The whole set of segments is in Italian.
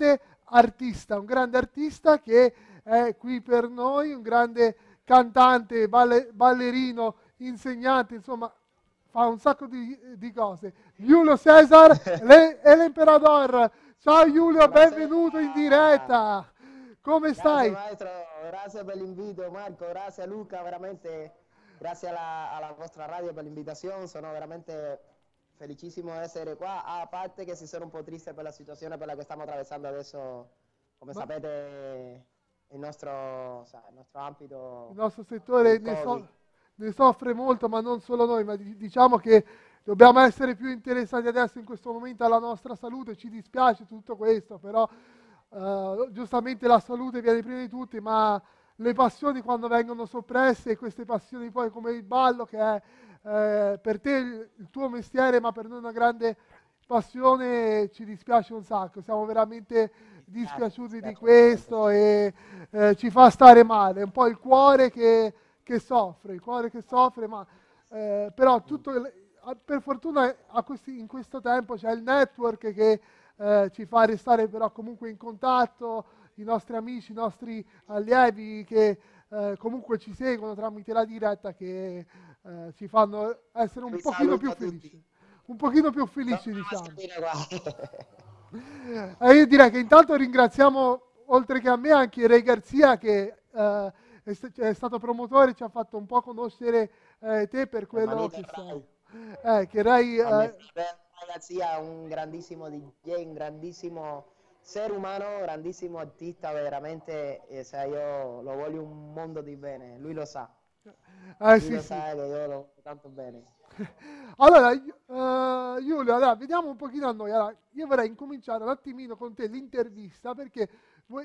grande artista, un grande artista che è qui per noi, un grande cantante, balle, ballerino, insegnante, insomma fa un sacco di, di cose. Giulio Cesar le, e l'Imperador. Ciao Giulio, benvenuto in diretta. Come stai? Grazie maestro, grazie per l'invito Marco, grazie Luca, veramente grazie alla, alla vostra radio per l'invitazione, sono veramente felicissimo di essere qua, a parte che si sono un po' triste per la situazione per la che stiamo attraversando adesso, come Ma... sapete il nostro, sa, il nostro ambito... Il nostro settore ne, so, ne, soffre molto, ma non solo noi, ma diciamo che dobbiamo essere più interessati adesso in questo momento alla nostra salute, ci dispiace tutto questo, però uh, giustamente la salute viene prima di tutti, ma le passioni quando vengono soppresse, queste passioni poi come il ballo che è eh, per te il, tuo mestiere, ma per noi una grande passione, ci dispiace un sacco, siamo veramente dispiaciuti di questo e eh, ci fa stare male, è un po' il cuore che, che soffre, il cuore che soffre, ma eh, però tutto, per fortuna questi, in questo tempo c'è il network che eh, ci fa restare però comunque in contatto, i nostri amici, i nostri allievi che eh, comunque ci seguono tramite la diretta che eh, ci fanno essere un Vi pochino più felici. Un pochino più felici, diciamo. eh, io direi che intanto ringraziamo, oltre che a me, anche Ray Garzia che eh, è, è, stato promotore, ci ha fatto un po' conoscere eh, te per quello che sei. Eh, che Ray... Eh, Garzia è un grandissimo DJ, un grandissimo essere umano, grandissimo artista, veramente, eh, se io lo voglio un mondo di bene, lui lo sa. Lui sì, lo sì. sa che io lo tanto bene. Allora, uh, Giulio, allora, vediamo un pochino a noi. Allora, io vorrei incominciare un attimino con te l'intervista perché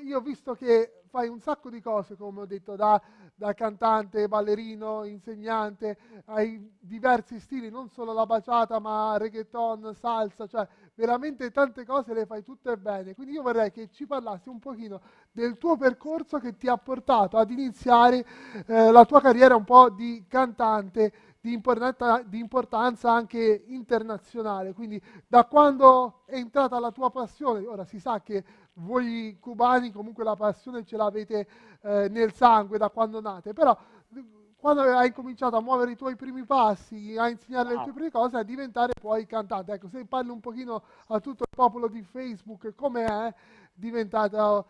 io ho visto che fai un sacco di cose, come ho detto, da, da, cantante, ballerino, insegnante, hai diversi stili, non solo la baciata, ma reggaeton, salsa, cioè veramente tante cose le fai tutte bene. Quindi io vorrei che ci parlassi un pochino del tuo percorso che ti ha portato ad iniziare eh, la tua carriera un po' di cantante di, importanza, di importanza anche internazionale. Quindi da quando è entrata la tua passione, ora si sa che voi cubani comunque la passione ce l'avete eh, nel sangue da quando nate, però quando hai cominciato a muovere i tuoi primi passi, a insegnare le tue prime cose, a diventare poi cantante. Ecco, se parli un pochino a tutto il popolo di Facebook, come è diventata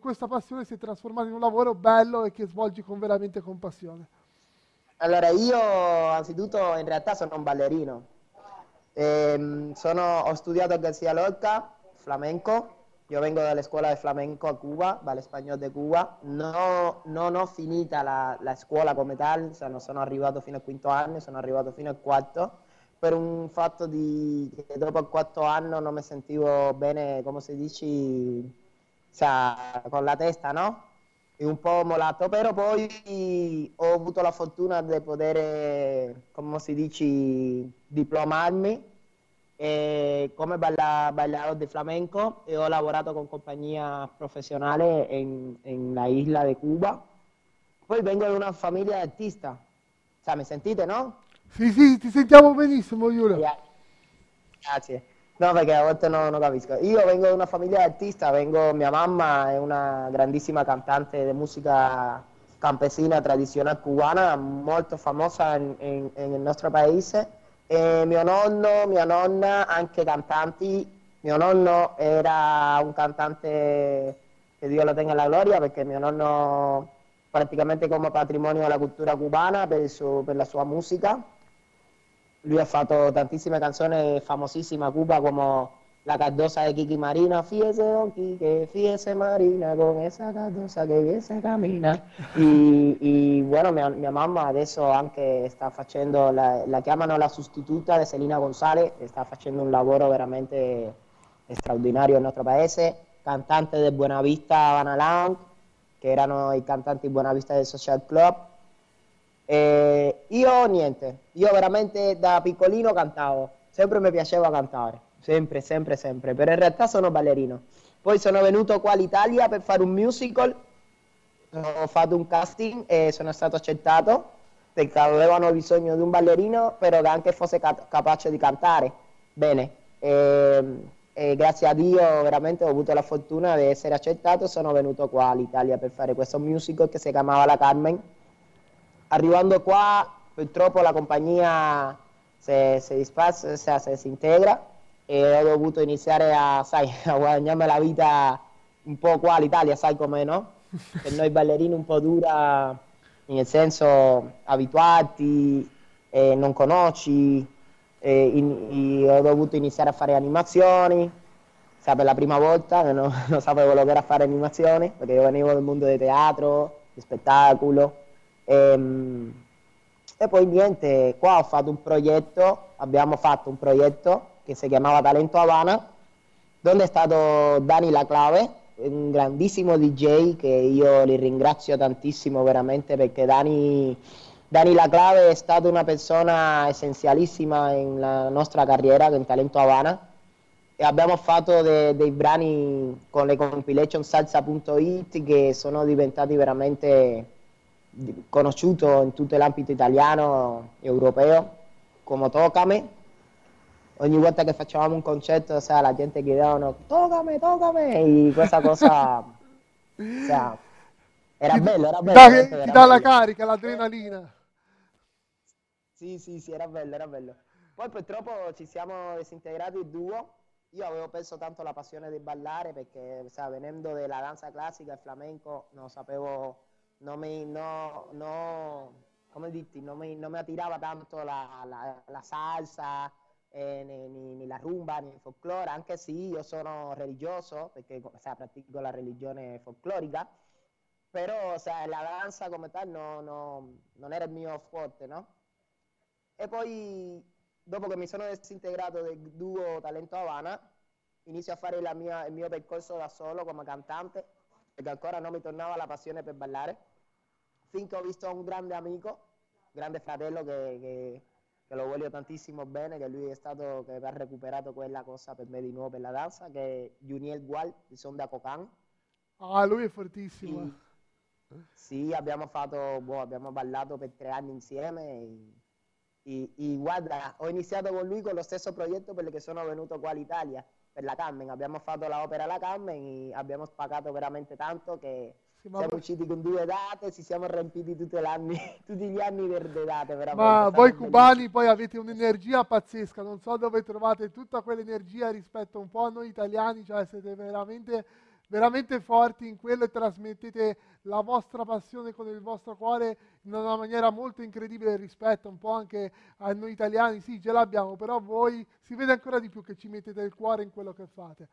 questa passione, si è trasformata in un lavoro bello e che svolgi con veramente con passione. Allora, io anzitutto in realtà sono un ballerino. Eh, sono, ho studiato a Garcia Lorca, flamenco. Io vengo dalle scuole di flamenco a Cuba, Valle Spagnolo di Cuba. No, non ho finita la, la scuola come tal, cioè non sono arrivato fino al quinto anno, sono arrivato fino al quarto per un fatto di che dopo il quarto anno non mi sentivo bene, come si dice, cioè, con la testa, no? Un po' molato, però poi ho avuto la fortuna di poter, come si dice, diplomarmi come balla, ballador di flamenco e ho lavorato con compagnia professionale in, in la isla di Cuba. Poi vengo da una famiglia di artisti, cioè, mi sentite, no? Sì, sì, ti sentiamo benissimo, Giulio. Grazie. No, perché a volte no, non capisco. Io vengo da una famiglia di artista, vengo, mia mamma è una grandissima cantante di musica campesina tradizionale cubana, molto famosa nel nostro paese. E mio nonno, mia nonna, anche cantanti. Mio nonno era un cantante che Dio lo tenga alla gloria perché mio nonno praticamente come patrimonio della cultura cubana per, suo, per la sua musica lui ha fatto tantissime canzoni famosissime a Cuba come La Cardosa de Kiki Marina, fíjese don Quique, fíjese Marina con esa cardosa che bien se cammina. Y, bueno, mia, mia, mamma adesso anche sta facendo, la, la chiamano la sostituta di Selina Gonzalez, sta facendo un lavoro veramente straordinario nel nostro paese, cantante del Buenavista Lounge, che erano i cantanti Buenavista del Social Club, eh, io niente, io veramente da piccolino cantavo, sempre mi piaceva cantare, sempre, sempre, sempre, però in realtà sono ballerino. Poi sono venuto qua all'Italia per fare un musical, ho fatto un casting e sono stato accettato perché avevano bisogno di un ballerino, però che anche fosse capace di cantare bene. E, e grazie a Dio veramente ho avuto la fortuna di essere accettato e sono venuto qua all'Italia per fare questo musical che si chiamava La Carmen. Arrivando qua purtroppo la compagnia si, si dispazza, si, si integra e ho dovuto iniziare a, sai, a guadagnarmi la vita un po' qua all'Italia, sai com'è, no? Per noi ballerini un po' dura, nel senso abituati, eh, non conosci, eh, in, in, ho dovuto iniziare a fare animazioni, cioè per la prima volta non, non sapevo quello che era fare animazioni, perché io venivo dal mondo del teatro, di spettacolo. E, ehm, e poi niente, qua ho fatto un progetto, abbiamo fatto un progetto che si chiamava Talento Havana, dove è stato Dani La Clave, un grandissimo DJ che io li ringrazio tantissimo veramente perché Dani Dani La Clave è stata una persona essenzialissima nella nostra carriera in Talento Havana e abbiamo fatto de, dei brani con le compilation salsa.it che sono diventati veramente conosciuti in tutto l'ambito italiano e europeo come Tocame ogni volta che facevamo un concerto sai, la gente chiedeva Tocame, Tocame e questa cosa sai, era bello, era bello. Ti dà, ti dà la carica, l'adrenalina. Sì, sì, sì, era bello, era bello. Poi purtroppo ci siamo disintegrati il duo. Io avevo perso tanto la passione di ballare perché, sai, venendo dalla danza classica e flamenco, non sapevo, non mi, no, no, come dirti, non mi, non mi attirava tanto la, la, la salsa, eh, né, né, la rumba, né il folklore, anche se io sono religioso, perché sai, pratico la religione folclorica, però sai, la danza come tal no, no, non era il mio forte, no? E poi, dopo che mi sono disintegrato del duo Talento Havana, inizio a fare mia, il mio percorso da solo come cantante, perché ancora non mi tornava la passione per ballare, finché ho visto un grande amico, grande fratello che, che, che lo voglio tantissimo bene, che lui è stato che ha recuperato quella cosa per me di nuovo per la danza, che è Juniel Gual di Sonda Cocan. Ah, lui è fortissimo. Sì, sì abbiamo fatto, boh, abbiamo ballato per tre anni insieme. E, y, guarda, ho iniziato con lui con lo stesso progetto perché sono venuto qua all'Italia per la Carmen. Abbiamo fatto l'opera alla Carmen e abbiamo spagato veramente tanto che siamo poi... usciti con due date, ci siamo riempiti tutti gli anni, tutti gli anni per le date. Veramente. Ma voi cubani poi avete un'energia pazzesca, non so dove trovate tutta quell'energia rispetto un po' a noi italiani, cioè siete veramente veramente forti in quello e trasmettete la vostra passione con il vostro cuore in una maniera molto incredibile rispetto un po' anche a noi italiani, sì ce l'abbiamo, però voi si vede ancora di più che ci mettete il cuore in quello che fate.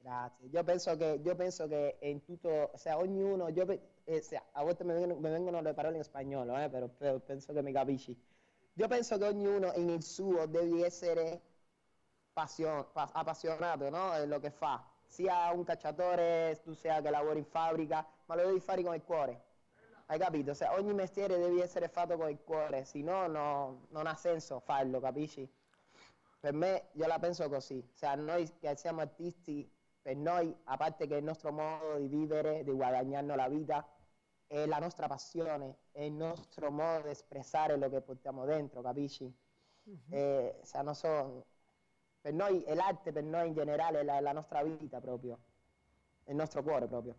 Grazie, io penso che, io penso che in tutto, se ognuno, io, eh, se, a volte mi vengono, mi vengono, le parole in spagnolo, eh, però, però penso che mi capisci. Io penso che ognuno in il suo deve essere passion, appassionato no? in quello che fa sia un cacciatore, tu sia che lavori in fabbrica, ma lo devi fare con il cuore. Hai capito? Se ogni mestiere deve essere fatto con il cuore, se no, no non ha senso farlo, capisci? Per me io la penso così, se noi che siamo artisti, per noi, a parte che è il nostro modo di vivere, di guadagnarnos la vita, è la nostra passione, è il nostro modo di espressare lo che portiamo dentro, capisci? Uh-huh. E, se non so, per noi è l'arte, per noi in generale è la, la nostra vita proprio, è il nostro cuore proprio.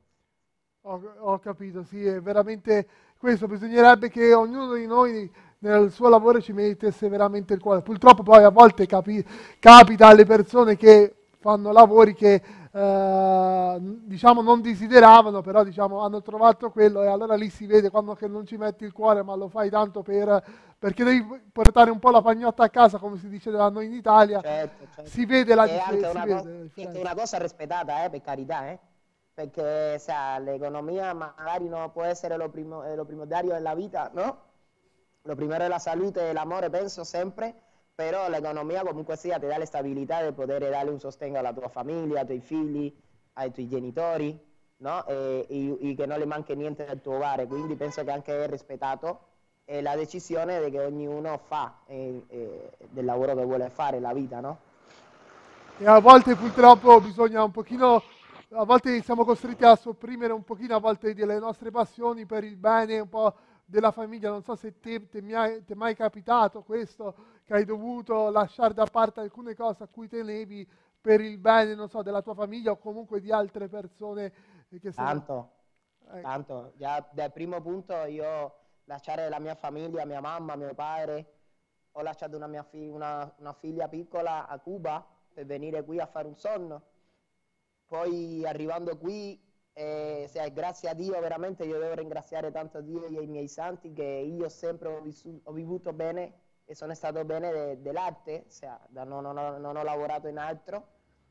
Ho, ho, capito, sì, è veramente questo. Bisognerebbe che ognuno di noi nel suo lavoro ci mettesse veramente il cuore. Purtroppo poi a volte capi, capita alle persone che fanno lavori che eh, diciamo non desideravano, però diciamo hanno trovato quello e allora lì si vede quando che non ci metti il cuore ma lo fai tanto per, perché devi portare un po' la pagnotta a casa come si dice da noi in Italia, certo, certo. si vede la, dif- anche una, co- una cosa rispettata eh, per carità, eh? perché sa, l'economia magari non può essere lo, primo, eh, lo primordiale della vita, no? Lo primero è la salute e l'amore, penso sempre, però l'economia comunque sia ti dà la stabilità di poter dare un sostegno alla tua famiglia, ai tuoi figli, ai tuoi genitori, no? e, e, e, che non le manchi niente del tuo hogar, quindi penso che anche è rispettato è la decisione che ognuno fa eh, eh, del lavoro che vuole fare, la vita, no? E a volte purtroppo bisogna un pochino, a volte siamo costretti a sopprimere un pochino a volte delle nostre passioni per il bene un po' della famiglia, non so se ti è mai capitato questo, che hai dovuto lasciare da parte alcune cose a cui tenevi per il bene, non so, della tua famiglia o comunque di altre persone che sono... Tanto, eh. tanto. Già dal primo punto io lasciare la mia famiglia, mia mamma, mio padre, ho lasciato una, mia fi- una, una figlia piccola a Cuba per venire qui a fare un sonno. Poi arrivando qui eh, cioè, grazie a Dio, veramente io devo ringraziare tanto Dio e i miei santi che io sempre ho, vissuto, ho vivuto bene e sono stato bene de, dell'arte, cioè, non, non, ho, non, ho, lavorato in altro,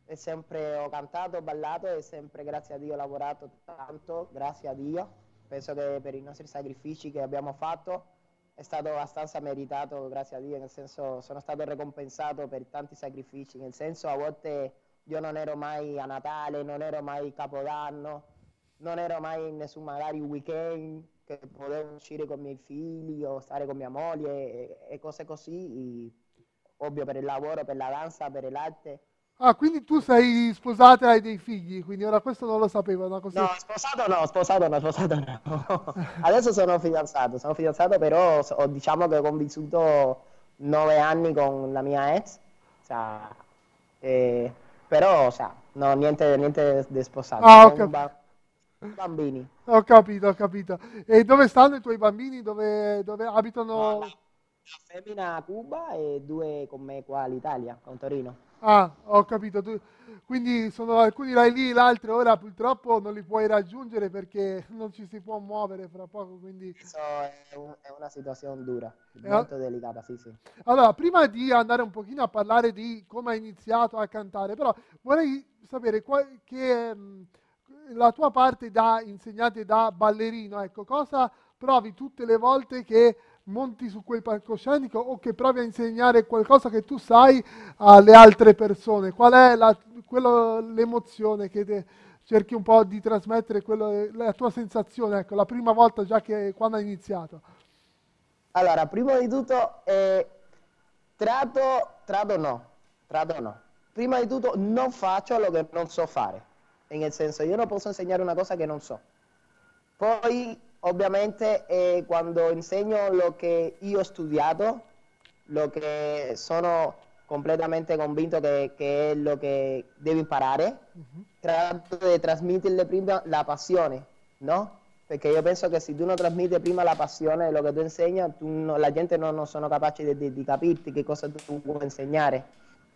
e sempre ho cantato, ballato e sempre grazie a Dio ho lavorato tanto, grazie a Dio. Penso che per i nostri sacrifici che abbiamo fatto è stato abbastanza meritato, grazie a Dio, nel senso sono stato ricompensato per tanti sacrifici, nel senso a volte io non ero mai a Natale, non ero mai Capodanno, non ero mai in nessun magari weekend che potevo uscire con i miei figli o stare con mia moglie e, e cose così, e, ovvio per il lavoro, per la danza, per l'arte. Ah, quindi tu sei sposato e hai dei figli, quindi ora questo non lo sapevo. No, sposato no, sposato no, sposato no. Adesso sono fidanzato, sono fidanzato però ho, diciamo che ho convissuto nove anni con la mia ex, cioè, e, però cioè, no, niente, niente di sposato. Ah, ok. Bambini. Ho capito, ho capito. E dove stanno i tuoi bambini? Dove, dove abitano? La femmina a Cuba e due con me qua all'Italia, a Torino. Ah, ho capito. Tu, quindi sono alcuni là lì, l'altro ora purtroppo non li puoi raggiungere perché non ci si può muovere fra poco. Quindi... È, un, è, una situazione dura, è molto delicata, sì, sì. Allora, prima di andare un pochino a parlare di come hai iniziato a cantare, però vorrei sapere qual- che... Mh, la tua parte da insegnante, da ballerino, ecco, cosa provi tutte le volte che monti su quel palcoscenico o che provi a insegnare qualcosa che tu sai alle altre persone? Qual è la, quello, l'emozione che te, cerchi un po' di trasmettere, quello, la tua sensazione, ecco, la prima volta già che quando hai iniziato? Allora, prima di tutto, eh, trato, trato no, trato no. Prima di tutto non faccio quello che non so fare nel senso io non posso insegnare una cosa che non so. Poi ovviamente eh, quando insegno lo che io ho studiato, lo che sono completamente convinto che, che è lo che devo imparare, uh-huh. tratto di trasmetterle prima la passione, no? Perché io penso che se tu non trasmetti prima la passione, lo che tu insegni, tu no, la gente non, non sono capaci di, di, di capirti che cosa tu vuoi insegnare.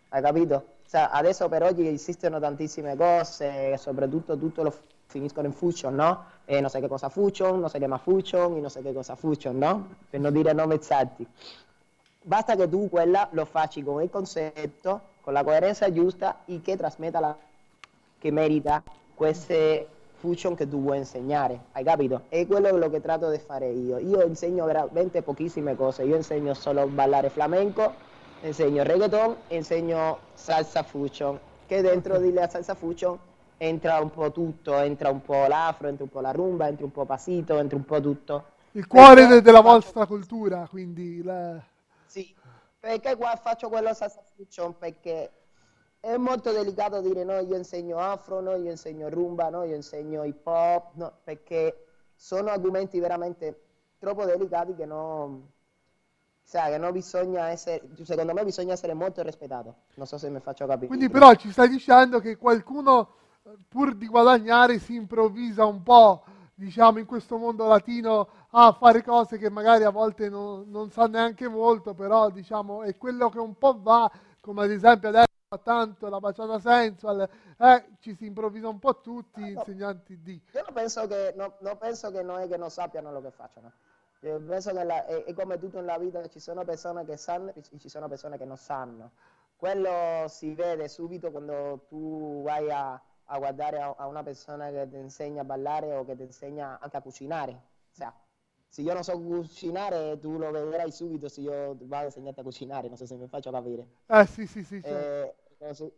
Hai capito? Cioè, adesso per oggi esistono tantissime cose, soprattutto tutto lo finiscono in fusion, no? E non so che cosa fusion, non si chiama fusion, non so che cosa fusion, no? Per non dire nomi esatti. Basta che tu quella lo facci con il concetto, con la coerenza giusta e che trasmetta la... che merita queste fusion che tu vuoi insegnare, hai capito? E quello è quello che tratto di fare io. Io insegno veramente pochissime cose, io insegno solo ballare flamenco, insegno reggaeton e insegno salsa fusion, che dentro di la salsa fusion entra un po' tutto, entra un po' l'afro, entra un po' la rumba, entra un po' pasito, entra un po' tutto. Il cuore de- della faccio... vostra cultura, quindi... La... Sì, perché qua faccio quello salsa fusion? Perché è molto delicato dire no, io insegno afro, no, io insegno rumba, no, io insegno hip hop, no, perché sono argomenti veramente troppo delicati che non Sai che non bisogna essere, secondo me bisogna essere molto rispettato. Non so se mi faccio capire. Quindi però ci stai dicendo che qualcuno pur di guadagnare si improvvisa un po', diciamo, in questo mondo latino a fare cose che magari a volte non, non sa neanche molto, però diciamo è quello che un po' va, come ad esempio adesso fa tanto la baciata sensual, eh, ci si improvvisa un po' tutti, no, insegnanti di... Io non penso che, no, non penso che noi che non sappiano lo che facciano. Io penso che la, è, è, come tutto nella vita, ci sono persone che sanno e ci sono persone che non sanno. Quello si vede subito quando tu vai a, a guardare a, a, una persona che ti insegna a ballare o che ti insegna anche a cucinare. Cioè, se io non so cucinare, tu lo vedrai subito se io vado a insegnarti a cucinare, non so se mi faccio capire. Eh sì, sì, sì. Certo. È così.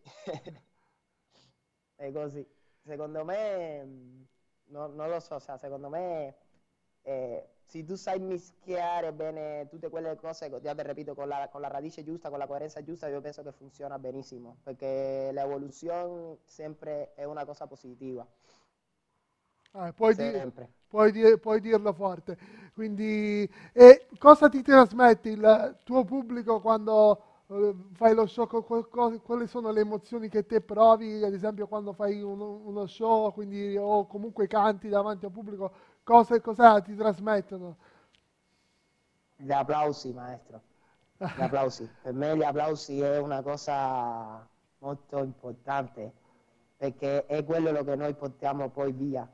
è così. Secondo me, no, non lo so, cioè, secondo me... Eh, se tu sai mischiare bene tutte quelle cose, già te ripeto, con la, con la, radice giusta, con la coerenza giusta, io penso che funziona benissimo, perché l'evoluzione sempre è una cosa positiva. Ah, puoi, di, puoi, di, puoi, dirlo forte. Quindi, e cosa ti trasmette il tuo pubblico quando eh, fai lo show, quali sono le emozioni che te provi, ad esempio quando fai uno, uno show, quindi, o comunque canti davanti al pubblico, cosa, cosa ti trasmettono? Gli applausi, maestro. Gli applausi. per me gli applausi è una cosa molto importante perché è quello che noi portiamo poi via.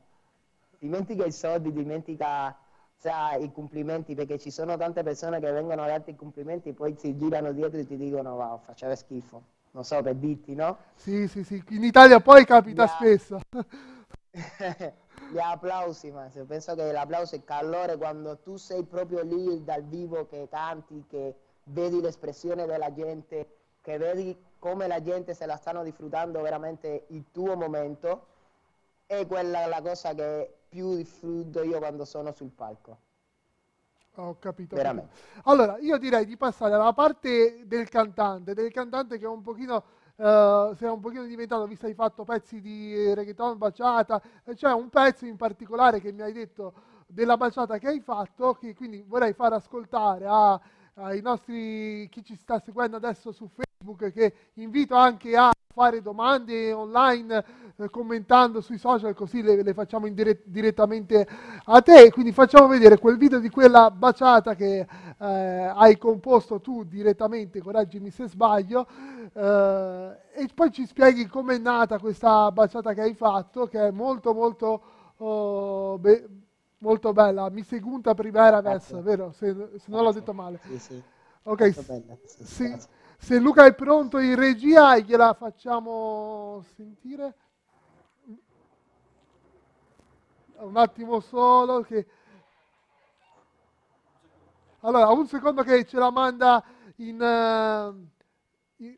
Dimentica i soldi, dimentica cioè, i complimenti perché ci sono tante persone che vengono a darti i complimenti e poi si girano dietro e ti dicono wow, faceva schifo. Non so, per dirti, no? Sì, sì, sì. In Italia poi capita yeah. spesso. gli applausi, ma penso che l'applauso è il calore quando tu sei proprio lì dal vivo che canti, che vedi l'espressione della gente, che vedi come la gente se la stanno disfruttando veramente il tuo momento, è quella la cosa che più disfrutto io quando sono sul palco. Ho capito. Veramente. Allora, io direi di passare alla parte del cantante, del cantante che è un pochino Uh, sei un pochino diventato, visto hai fatto pezzi di reggaeton, baciata, c'è cioè un pezzo in particolare che mi hai detto della baciata che hai fatto, che quindi vorrei far ascoltare a, ai nostri, chi ci sta seguendo adesso su Facebook, che invito anche a fare domande online eh, commentando sui social così le, le facciamo dire- direttamente a te. Quindi facciamo vedere quel video di quella baciata che eh, hai composto tu direttamente correggimi se sbaglio eh, e poi ci spieghi com'è nata questa baciata che hai fatto che è molto molto oh, be- molto bella. Mi segunta primera vez vero? Se, se non l'ho detto male. Sì, sì. ok sì. Se Luca è pronto in regia, gliela facciamo sentire. Un attimo solo. Che... Allora, un secondo che ce la manda in, uh,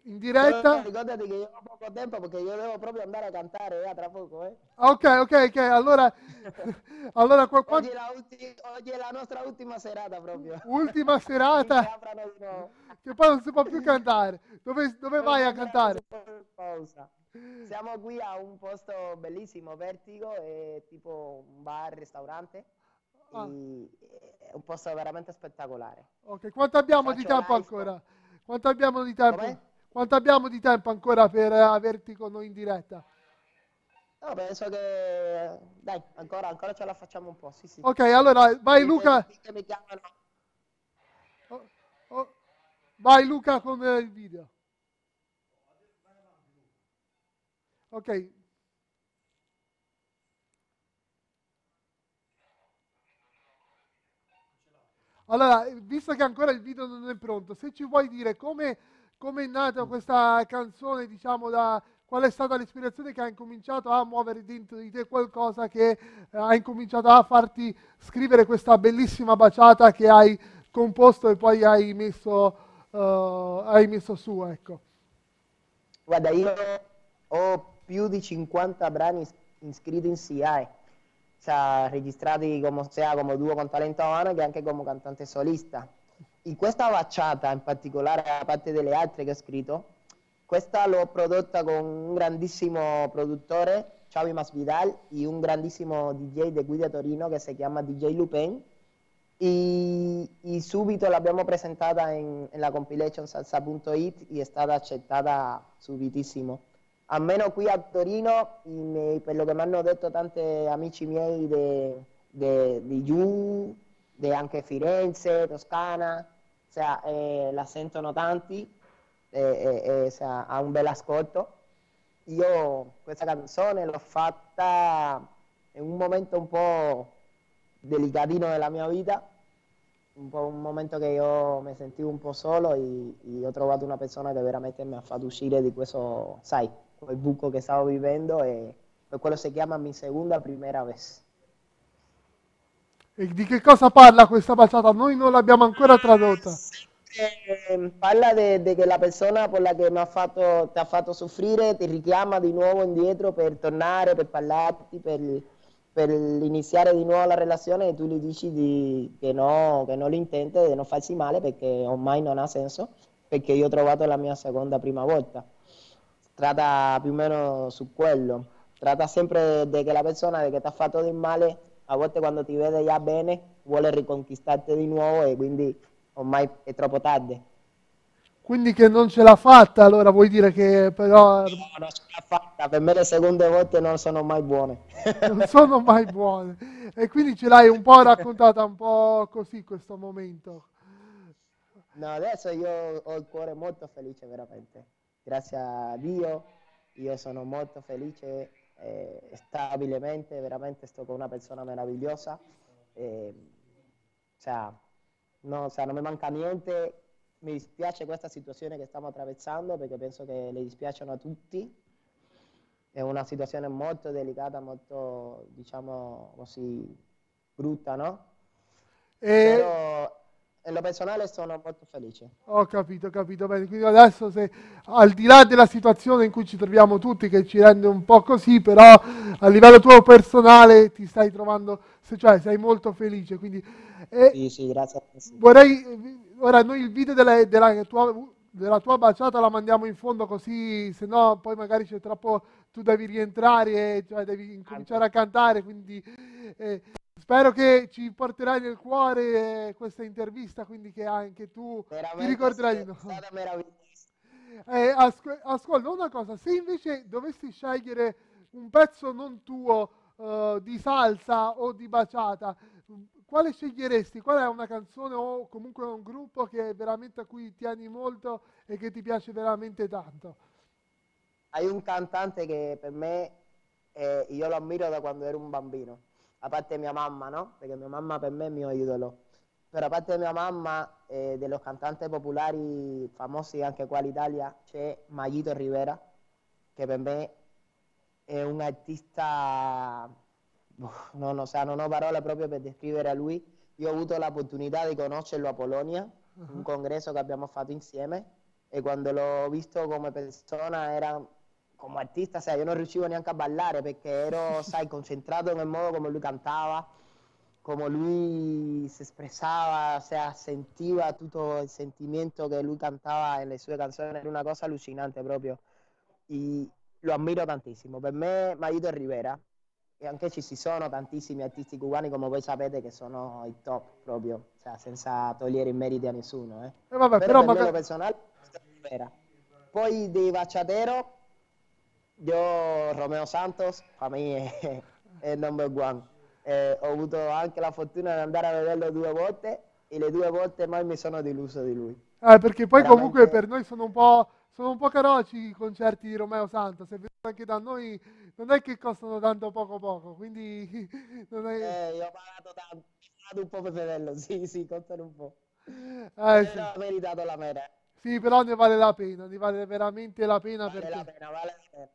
in, diretta. ricordati che io ho poco tempo perché io devo proprio andare a cantare eh, tra poco. Eh. Ok, ok, ok. Allora, allora qua, qua... Oggi, è ulti... Oggi, è la nostra ultima serata proprio. Ultima serata. che poi non si può più cantare. Dove, dove vai a cantare? Pausa. Siamo qui a un posto bellissimo, Vertigo, è tipo un bar, ristorante. Ah. È un posto veramente spettacolare. Ok, quanto abbiamo Faccio di tempo ancora? Quanto abbiamo di tempo? Come? Quanto abbiamo di tempo ancora per averti con noi in diretta? No, penso che dai, ancora, ancora ce la facciamo un po'. Sì, sì. Ok, allora vai Luca. Oh, oh. Vai Luca con il video. Ok. Allora, visto che ancora il video non è pronto, se ci vuoi dire come, come è nata questa canzone, diciamo, da, qual è stata l'ispirazione che ha incominciato a muovere dentro di te qualcosa che eh, ha incominciato a farti scrivere questa bellissima baciata che hai composto e poi hai messo, uh, hai messo su, ecco. Guarda, io ho più di 50 brani iscritti in CI cioè, registrati come, sia come duo con talento umano che anche come cantante solista. In questa baciata, in particolare, a parte delle altre che ho scritto, questa l'ho prodotta con un grandissimo produttore, Xavi Masvidal, e un grandissimo DJ di qui da Torino che si chiama DJ Lupin. E, e subito l'abbiamo presentata in, la compilation salsa.it e è stata accettata subitissimo almeno qui a Torino, in, per lo che mi hanno detto tanti amici miei di giù, anche Firenze, Toscana, cioè, eh, la sentono tanti, eh, eh, cioè, ha un bel ascolto. Io questa canzone l'ho fatta in un momento un po' delicatino della mia vita, un, po' un momento che io mi sentivo un po' solo e, e ho trovato una persona che veramente mi ha fatto uscire di questo, sai, il buco che stavo vivendo e per quello si chiama Mi Segunda Primera Vez. E di che cosa parla questa baciata? Noi non l'abbiamo ancora tradotta. Eh, parla di che la persona con la che ti ha fatto soffrire ti richiama di nuovo indietro per tornare, per parlarti, per, per iniziare di nuovo la relazione e tu gli dici di, che, no, che non lo intende, di non farsi male perché ormai non ha senso, perché io ho trovato la mia seconda prima volta trata più o meno su quello. Trata sempre di che la persona che ti ha fatto del male, a volte quando ti vede già bene, vuole riconquistarti di nuovo e quindi ormai è troppo tardi. Quindi che non ce l'ha fatta, allora vuoi dire che però... No, non ce l'ha fatta, per me le seconde volte non sono mai buone. non sono mai buone. E quindi ce l'hai un po' raccontata un po' così questo momento. No, adesso io ho il cuore molto felice veramente. Grazie a Dio, io sono molto felice eh, stabilmente, veramente sto con una persona meravigliosa. Eh, cioè, no, cioè, non mi manca niente mi dispiace questa situazione che stiamo attraversando perché penso che le dispiacciono a tutti. È una situazione molto delicata, molto, diciamo così, brutta, no? E... Però lo personale sono molto felice. Ho capito, ho capito bene. Quindi adesso se al di là della situazione in cui ci troviamo tutti, che ci rende un po' così, però a livello tuo personale ti stai trovando, cioè sei molto felice. Quindi, eh, sì, sì, grazie. Vorrei Ora noi il video della, della, tua, della tua baciata la mandiamo in fondo così, se no poi magari c'è troppo, tu devi rientrare e cioè, devi incominciare a cantare, quindi eh, spero che ci porterai nel cuore eh, questa intervista, quindi che anche tu Veramente ti ricorderai di noi. È stata meravigliosa. Eh, asco- ascolta una cosa, se invece dovessi scegliere un pezzo non tuo uh, di salsa o di baciata, quale sceglieresti? Qual è una canzone o comunque un gruppo che veramente a cui tieni molto e che ti piace veramente tanto? Hai un cantante che per me eh, io lo ammiro da quando ero un bambino, a parte mia mamma, no? Perché mia mamma per me è il mio idolo. Però a parte mia mamma, eh, los cantanti popolari famosi anche qua Italia, c'è Magito Rivera, che per me è un artista non, o sea, non ho parole proprio per descrivere a lui. Io ho avuto l'opportunità di conoscerlo a Polonia, uh-huh. un congresso che abbiamo fatto insieme e quando l'ho visto come persona era come artista, sai, io non riuscivo neanche a ballare perché ero, sai, concentrato nel modo come lui cantava, come lui si espressava, cioè, sentiva tutto il sentimento che lui cantava nelle sue canzoni, era una cosa allucinante proprio. E lo ammiro tantissimo. Per me, Marito Rivera e anche ci sono tantissimi artisti cubani come voi sapete che sono i top proprio, cioè, senza togliere i meriti a nessuno. Eh. Eh vabbè, però, però per me personale vera. Poi di Bacciatero, io Romeo Santos, per me è, è number one. Eh, ho avuto anche la fortuna di andare a vederlo due volte e le due volte mai mi sono deluso di lui. Eh, perché poi Veramente... comunque per noi sono un po' sono un po' caroci i concerti di Romeo Santos, se venuto anche da noi non è che costano tanto poco poco, quindi non è... Eh, io ho pagato tanto, ho pagato un po' per vederlo, sì, sì, costano un po'. Eh, sì. ha meritato la mera. Sì, però ne vale la pena, ne vale veramente la pena vale perché... la pena, vale la pena.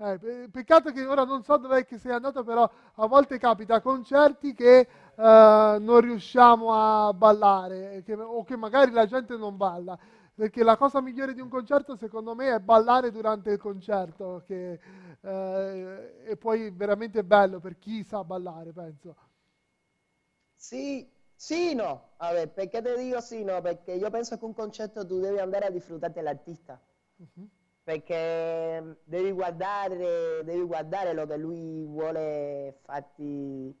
Eh, peccato che ora non so dove che sei andato, però a volte capita a concerti che eh, non riusciamo a ballare che, o che magari la gente non balla perché la cosa migliore di un concerto secondo me è ballare durante il concerto, che eh, è poi veramente bello per chi sa ballare, penso. Sì, sì, no. Vabbè, perché ti dico sì, no? Perché io penso che un concerto tu devi andare a disfruttare l'artista. Uh-huh. Perché mm, devi guardare, devi guardare lo che lui vuole farti,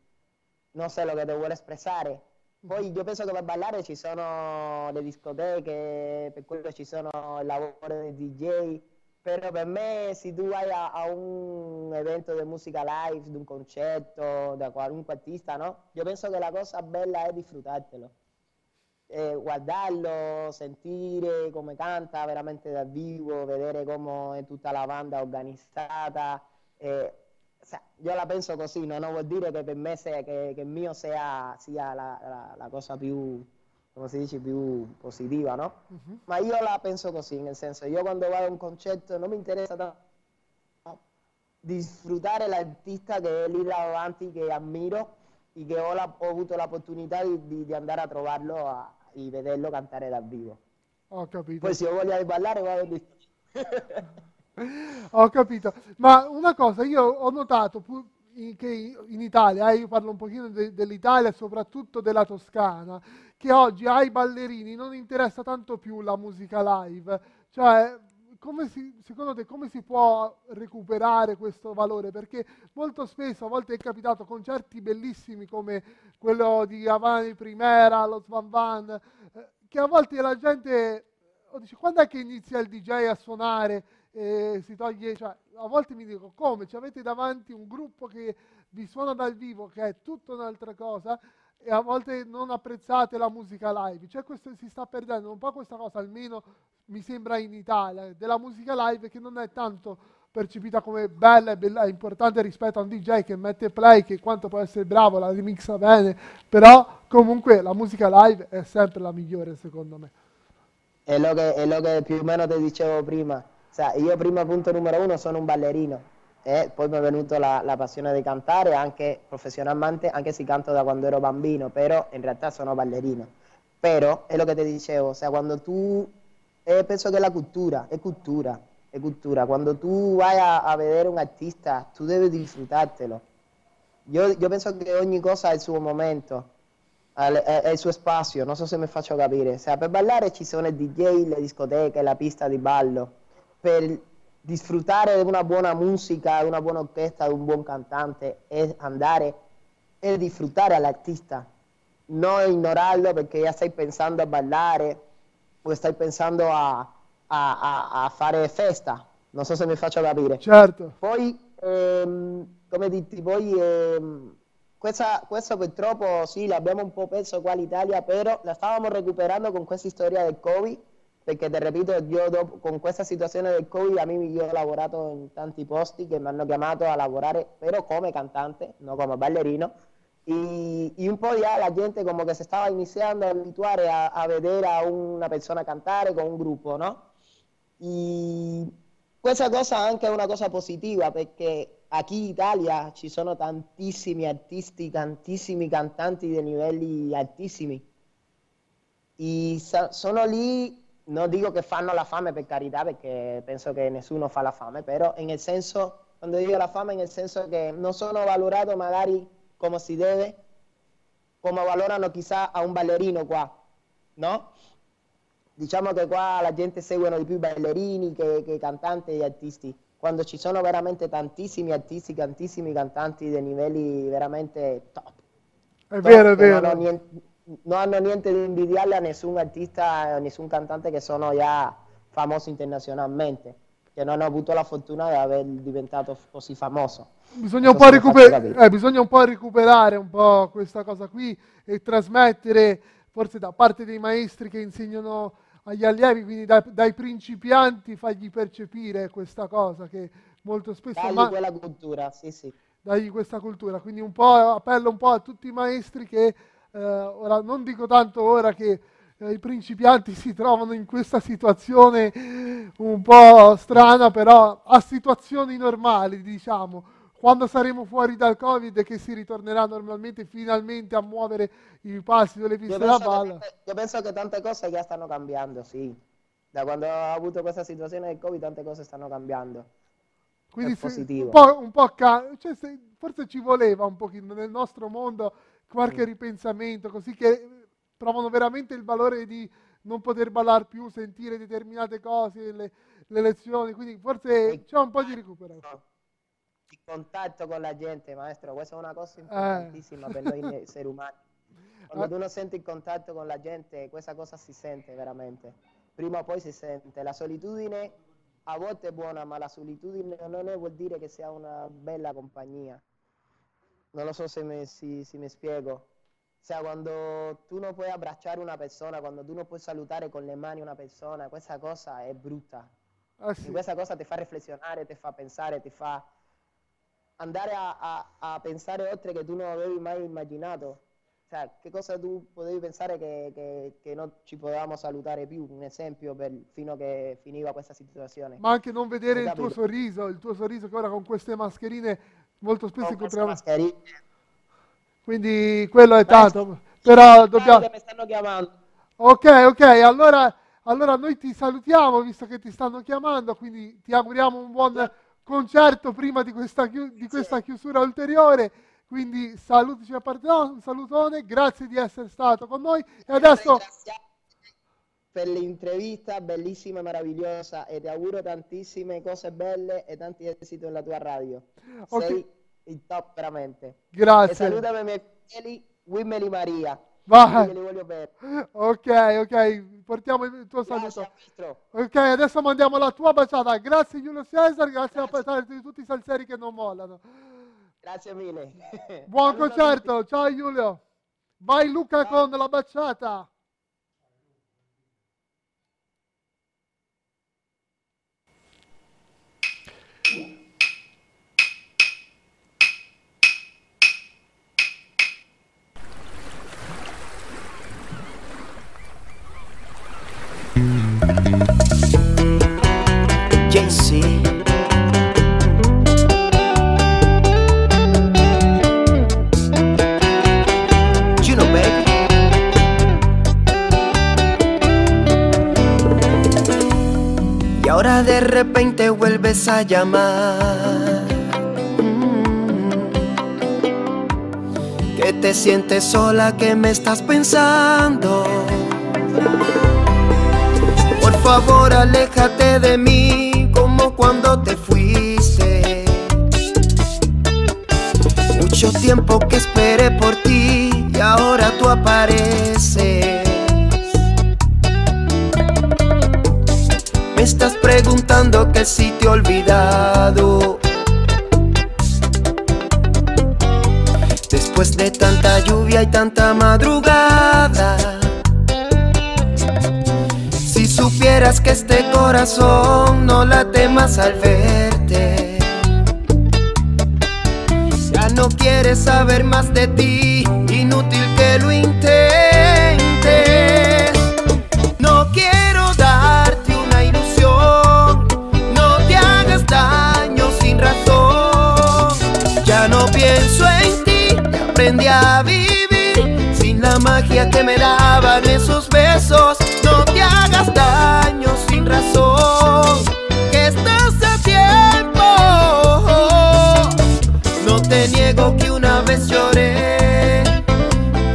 non so, lo che vuole espressare poi io penso che per ballare ci sono le discoteche, per quello ci sono il lavoro dei DJ, però per me se tu vai a, a, un evento di musica live, di un concerto, da qualunque artista, no? Io penso che la cosa bella è disfruttartelo. Eh, guardarlo, sentire come canta veramente dal vivo, vedere come è tutta la banda organizzata. Eh, cioè, io la penso così, no? non vuol dire che per me sia, che, che il mio sia, sia la, la, la, cosa più, come si dice, più positiva, no? Uh-huh. Ma io la penso così, nel senso, io quando vado a un concerto non mi interessa tanto di sfruttare l'artista che è lì davanti, che ammiro e che ho, la, ho avuto l'opportunità di, di, di, andare a trovarlo a, e vederlo cantare dal vivo. Ho capito. Poi se ho voglia di ballare vado di... Ho capito, ma una cosa, io ho notato che in Italia, eh, io parlo un pochino de- dell'Italia, soprattutto della Toscana, che oggi ai ballerini non interessa tanto più la musica live, cioè come si, secondo te come si può recuperare questo valore? Perché molto spesso, a volte è capitato concerti bellissimi come quello di Avani Primera, lo Svan Van, eh, che a volte la gente dice, quando è che inizia il DJ a suonare? Eh, si toglie, cioè, a volte mi dico come, ci avete davanti un gruppo che vi suona dal vivo, che è tutta un'altra cosa, e a volte non apprezzate la musica live. Cioè questo si sta perdendo un po' questa cosa, almeno mi sembra in Italia, della musica live che non è tanto percepita come bella e bella, importante rispetto a un DJ che mette play, che quanto può essere bravo, la remixa bene, però comunque la musica live è sempre la migliore secondo me. È lo che, è lo che più o meno ti dicevo prima, cioè, io prima punto numero uno sono un ballerino e poi mi è venuta la, la, passione di cantare anche professionalmente, anche se canto da quando ero bambino, però in realtà sono ballerino. Però è lo che ti dicevo, cioè quando tu, eh, penso che la cultura, è cultura, è cultura, quando tu vai a, a vedere un artista tu devi disfrutartelo. Io, io, penso che ogni cosa ha il suo momento, ha il suo spazio, non so se mi faccio capire. Cioè, per ballare ci sono i DJ, le discoteche, la pista di ballo. Per disfruttare di una buona musica, una buona orchestra, di un buon cantante è andare e disfruttare all'artista, non ignorarlo perché ya stai pensando a ballare o stai pensando a, a, a, a fare festa. Non so se mi faccio capire. Certo. Poi, ehm, come ditti, poi ehm, questa, questo purtroppo sì, l'abbiamo un po' perso qua l'Italia, però la stavamo recuperando con questa storia del Covid perché te ripeto, io dopo, con questa situazione del Covid, a me io ho lavorato in tanti posti che mi hanno chiamato a lavorare, però come cantante, non come ballerino, y, y, un po' ya la gente como que se estaba iniciando a habituar a, a vedere a una persona cantare con un gruppo, no? E questa cosa anche è una cosa positiva perché qui in Italia ci sono tantissimi artisti, tantissimi cantanti di livelli altissimi e sono lì non dico che fanno la fame per carità, perché penso che nessuno fa la fame, però nel senso, quando dico la fame, nel senso che non sono valorato magari come si deve, come valorano chissà a un ballerino qua, no? Diciamo che qua la gente seguono di più i ballerini che, che i cantanti e gli artisti, quando ci sono veramente tantissimi artisti, tantissimi cantanti dei livelli veramente top. È vero, è vero. Non niente, non hanno niente di invidiarle a nessun artista, a nessun cantante che sono già famosi internazionalmente, che non hanno avuto la fortuna di aver diventato così famoso. Bisogna un, po recuper- eh, bisogna un po' recuperare un po' questa cosa qui e trasmettere, forse da parte dei maestri che insegnano agli allievi, quindi dai, dai principianti, fargli percepire questa cosa che molto spesso... Dagli ma- quella cultura, sì sì. Dagli questa cultura, quindi un po' appello un po' a tutti i maestri che eh, ora, non dico tanto ora che eh, i principianti si trovano in questa situazione un po' strana, però a situazioni normali, diciamo, quando saremo fuori dal Covid e che si ritornerà normalmente finalmente a muovere i passi delle piste da palla. io penso che tante cose già stanno cambiando, sì. Da quando ho avuto questa situazione del Covid tante cose stanno cambiando. Quindi sì, un po', un po ca- cioè, se, forse ci voleva un pochino nel nostro mondo qualche ripensamento, così che provano veramente il valore di non poter ballare più, sentire determinate cose, le, le lezioni, quindi forse c'è un po' di recupero. Il contatto con la gente, maestro, questa è una cosa importantissima eh. per noi esseri umani. Quando ah. tu non senti il contatto con la gente, questa cosa si sente veramente. Prima o poi si sente. La solitudine a volte è buona, ma la solitudine non è, vuol dire che sia una bella compagnia non lo so se mi, si, si mi spiego. Cioè, quando tu non puoi abbracciare una persona, quando tu non puoi salutare con le mani una persona, questa cosa è brutta. Ah, sì. Questa cosa ti fa riflessionare, ti fa pensare, ti fa andare a, a, a, pensare oltre che tu non avevi mai immaginato. Cioè, che cosa tu potevi pensare che, che, che non ci potevamo salutare più? Un esempio per, fino a che finiva questa situazione. Ma anche non vedere il tuo sorriso, il tuo sorriso che ora con queste mascherine molto spesso incontriamo... Quindi quello è tanto, però dobbiamo... mi stanno chiamando. Ok, ok, allora, allora noi ti salutiamo visto che ti stanno chiamando, quindi ti auguriamo un buon concerto prima di questa, di questa chiusura ulteriore. Quindi salutici a parte no, un salutone, grazie di essere stato con noi e adesso per l'intervista bellissima e meravigliosa e ti auguro tantissime cose belle e tanti esiti nella tua radio. Okay. Sei il top veramente. Grazie. E salutami i miei fedeli, Wimmeli Maria. Vai. Li voglio bene. Ok, ok, portiamo il tuo Grazie, saluto. Ok, adesso mandiamo la tua baciata. Grazie Giulio Cesar, grazie a tutti i salseri che non mollano. Grazie mille. Buon Saluto concerto, ciao Giulio. Vai Luca con la baciata. Ahora de repente vuelves a llamar. Mm. Que te sientes sola, que me estás pensando. Por favor, aléjate de mí como cuando te fuiste. Mucho tiempo que esperé por ti y ahora tú apareces. Me estás preguntando que si te he olvidado. Después de tanta lluvia y tanta madrugada. Supieras que este corazón no late más al verte, ya no quieres saber más de ti, inútil que lo intentes. No quiero darte una ilusión, no te hagas daño sin razón. Ya no pienso en ti, aprendí a vivir sin la magia que me daban esos besos. Lloré,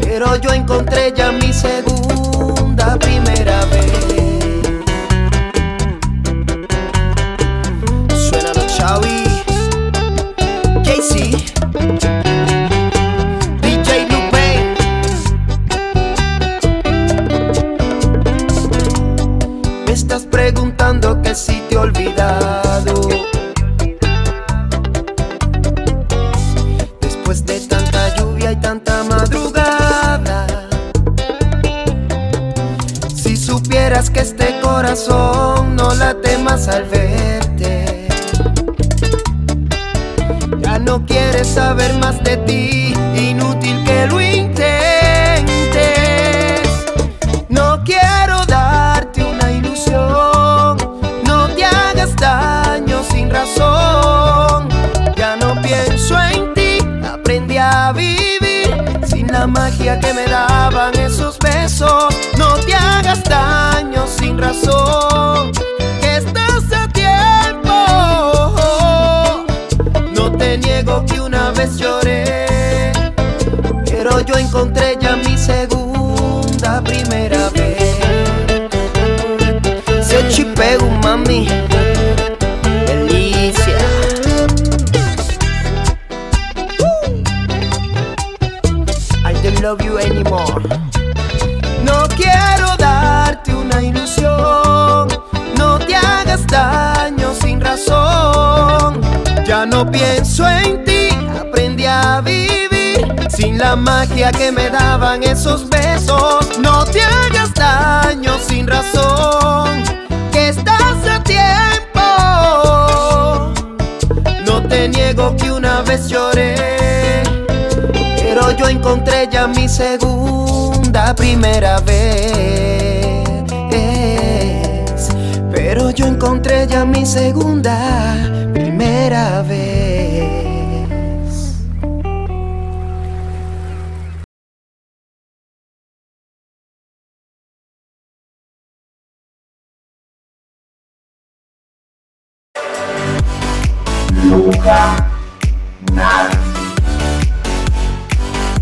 pero yo encontré ya mi segunda saber No quiero darte una ilusión, no te hagas daño sin razón. Ya no pienso en ti, aprendí a vivir sin la magia que me daban esos besos. No te hagas daño sin razón, que estás a tiempo. No te niego que una vez lloré, pero yo encontré ya mi segunda primera vez. Pero yo encontré ya mi segunda primera vez.